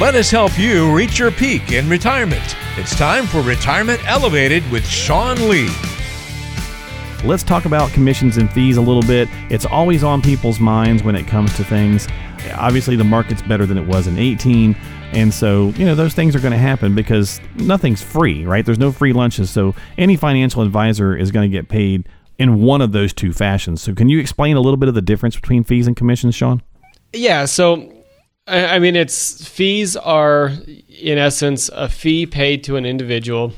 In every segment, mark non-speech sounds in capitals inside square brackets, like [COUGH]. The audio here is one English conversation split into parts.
Let us help you reach your peak in retirement. It's time for Retirement Elevated with Sean Lee. Let's talk about commissions and fees a little bit. It's always on people's minds when it comes to things. Obviously, the market's better than it was in 18. And so, you know, those things are going to happen because nothing's free, right? There's no free lunches. So, any financial advisor is going to get paid in one of those two fashions. So, can you explain a little bit of the difference between fees and commissions, Sean? Yeah. So, I mean, it's fees are in essence a fee paid to an individual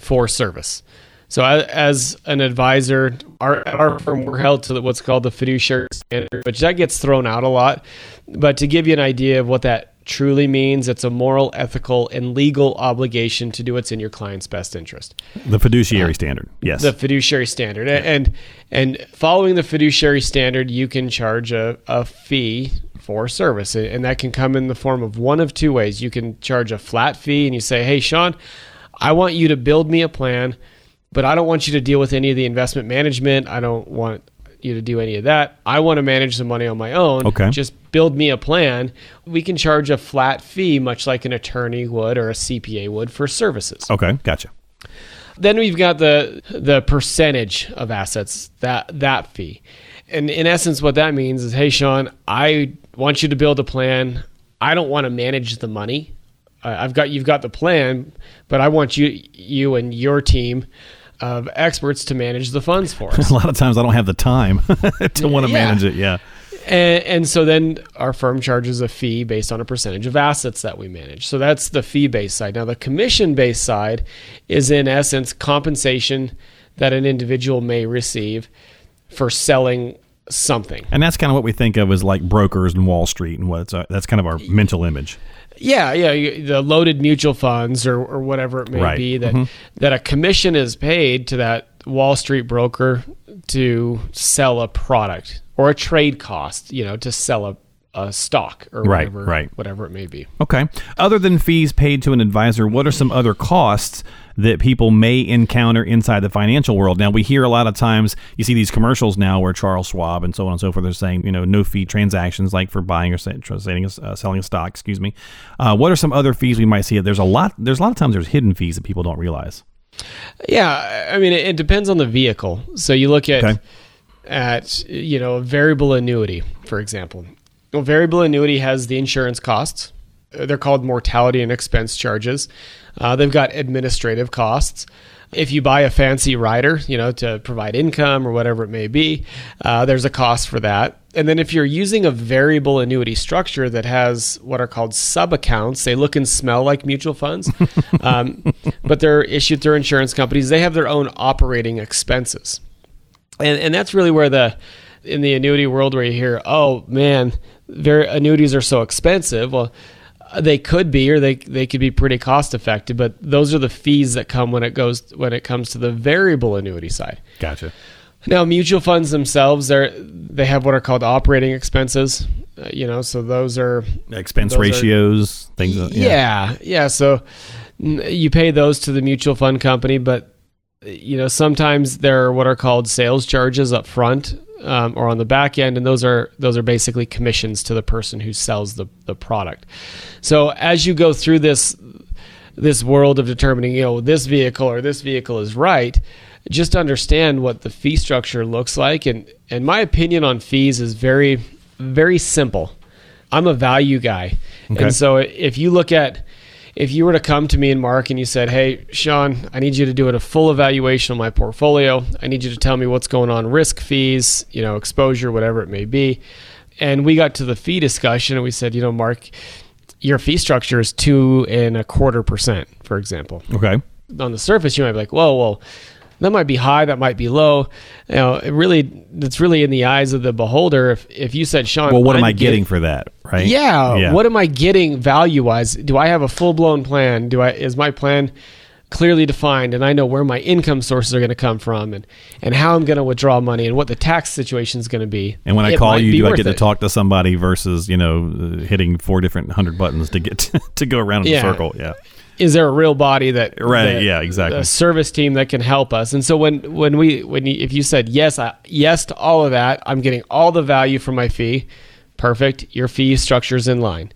for service. So as an advisor, our, our firm we're held to what's called the fiduciary standard, which that gets thrown out a lot. But to give you an idea of what that truly means, it's a moral, ethical, and legal obligation to do what's in your client's best interest. The fiduciary uh, standard, yes. The fiduciary standard, yeah. and and following the fiduciary standard, you can charge a, a fee for service, and that can come in the form of one of two ways. You can charge a flat fee, and you say, "Hey, Sean, I want you to build me a plan." but I don't want you to deal with any of the investment management. I don't want you to do any of that. I want to manage the money on my own. Okay. Just build me a plan. We can charge a flat fee, much like an attorney would or a CPA would for services. Okay, gotcha. Then we've got the the percentage of assets that that fee, and in essence, what that means is, hey, Sean, I want you to build a plan. I don't want to manage the money. I've got you've got the plan, but I want you you and your team of experts to manage the funds for [LAUGHS] us. a lot of times I don't have the time [LAUGHS] to want to yeah. manage it. Yeah. And, and, so then our firm charges a fee based on a percentage of assets that we manage. So that's the fee based side. Now, the commission based side is, in essence, compensation that an individual may receive for selling something. And that's kind of what we think of as like brokers and Wall Street and what uh, that's kind of our mental image. Yeah, yeah, the loaded mutual funds or, or whatever it may right. be that mm-hmm. that a commission is paid to that Wall Street broker to sell a product or a trade cost, you know, to sell a, a stock or right, whatever, right. whatever it may be. Okay. Other than fees paid to an advisor, what are some other costs that people may encounter inside the financial world. Now, we hear a lot of times, you see these commercials now where Charles Schwab and so on and so forth are saying, you know, no fee transactions like for buying or selling a, uh, selling a stock, excuse me. Uh, what are some other fees we might see? There's a lot, there's a lot of times there's hidden fees that people don't realize. Yeah. I mean, it, it depends on the vehicle. So you look at, okay. at, you know, a variable annuity, for example. A variable annuity has the insurance costs. They're called mortality and expense charges. Uh, they've got administrative costs. If you buy a fancy rider, you know, to provide income or whatever it may be, uh, there's a cost for that. And then if you're using a variable annuity structure that has what are called sub accounts, they look and smell like mutual funds, [LAUGHS] um, but they're issued through insurance companies. They have their own operating expenses, and and that's really where the in the annuity world where you hear, oh man, their annuities are so expensive. Well, they could be, or they they could be pretty cost effective, but those are the fees that come when it goes when it comes to the variable annuity side. Gotcha. Now, mutual funds themselves, they they have what are called operating expenses. Uh, you know, so those are expense those ratios, are, things. Yeah. yeah, yeah. So you pay those to the mutual fund company, but you know sometimes there are what are called sales charges up front um, or on the back end, and those are those are basically commissions to the person who sells the the product. So as you go through this this world of determining, you know, this vehicle or this vehicle is right, just understand what the fee structure looks like. And and my opinion on fees is very very simple. I'm a value guy, okay. and so if you look at if you were to come to me and Mark and you said, "Hey, Sean, I need you to do a full evaluation of my portfolio. I need you to tell me what's going on, risk fees, you know, exposure, whatever it may be," and we got to the fee discussion and we said, "You know, Mark, your fee structure is two and a quarter percent, for example." Okay. On the surface, you might be like, "Whoa, well." That might be high, that might be low. You know, it really, it's really in the eyes of the beholder. If if you said, Sean, well, what I'm am I getting, getting, for that? Right? Yeah, yeah. What am I getting value wise? Do I have a full blown plan? Do I is my plan clearly defined, and I know where my income sources are going to come from, and and how I'm going to withdraw money, and what the tax situation is going to be. And when I call you, do I get it. to talk to somebody versus you know hitting four different hundred buttons to get [LAUGHS] to, to go around in yeah. a circle? Yeah is there a real body that right that, yeah exactly a service team that can help us and so when when we when you, if you said yes I, yes to all of that i'm getting all the value from my fee perfect your fee structure is in line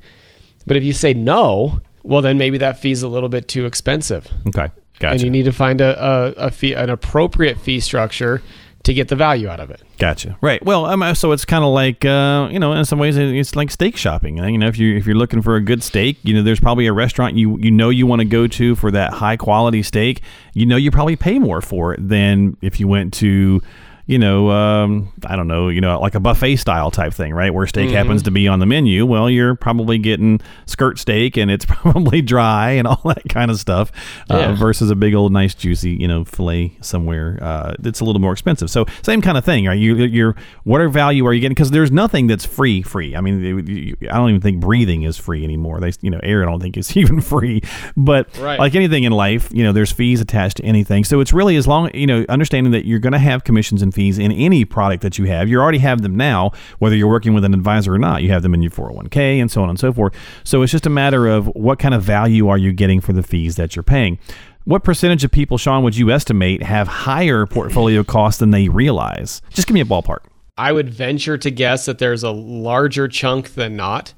But if you say no, well, then maybe that fee's a little bit too expensive. Okay. Gotcha. And you need to find a, a, a fee, an appropriate fee structure to get the value out of it. Gotcha. Right. Well, um, so it's kind of like uh, you know, in some ways, it's like steak shopping. You know, if you if you're looking for a good steak, you know, there's probably a restaurant you you know you want to go to for that high quality steak. You know, you probably pay more for it than if you went to you know, um, I don't know, you know, like a buffet style type thing, right? Where steak mm-hmm. happens to be on the menu. Well, you're probably getting skirt steak and it's [LAUGHS] probably dry and all that kind of stuff uh, versus a big old nice juicy, you know, fillet somewhere. Uh, it's a little more expensive. So same kind of thing. Are you, you're, what value are you getting? Because there's nothing that's free, free. I mean, I don't even think breathing is free anymore. They, you know, air I don't think is [LAUGHS] even free. But right. like anything in life, you know, there's fees attached to anything. So it's really as long, you know, understanding that you're going to have commissions and fees fees in any product that you have. You already have them now, whether you're working with an advisor or not. You have them in your 401k and so on and so forth. So it's just a matter of what kind of value are you getting for the fees that you're paying. What percentage of people, Sean, would you estimate have higher portfolio costs than they realize? Just give me a ballpark. I would venture to guess that there's a larger chunk than not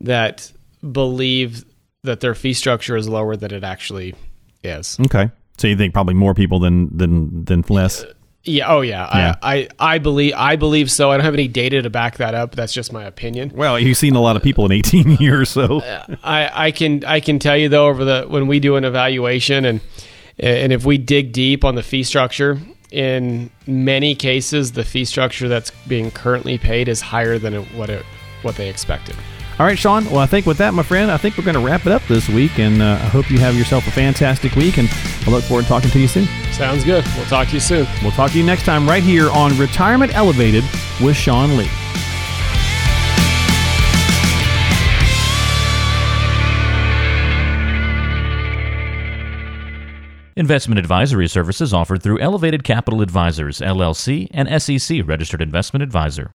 that believe that their fee structure is lower than it actually is. Okay. So you think probably more people than than than less? Uh, Yeah. Oh, yeah. yeah. I, I, I believe I believe so. I don't have any data to back that up. That's just my opinion. Well, you've seen a lot of people in 18 [LAUGHS] years, so I, I can I can tell you though over the when we do an evaluation and and if we dig deep on the fee structure, in many cases the fee structure that's being currently paid is higher than what it what they expected. All right, Sean. Well, I think with that, my friend, I think we're going to wrap it up this week, and uh, I hope you have yourself a fantastic week, and I look forward to talking to you soon. Sounds good. We'll talk to you soon. We'll talk to you next time right here on Retirement Elevated with Sean Lee. Investment advisory services offered through Elevated Capital Advisors, LLC, and SEC registered investment advisor.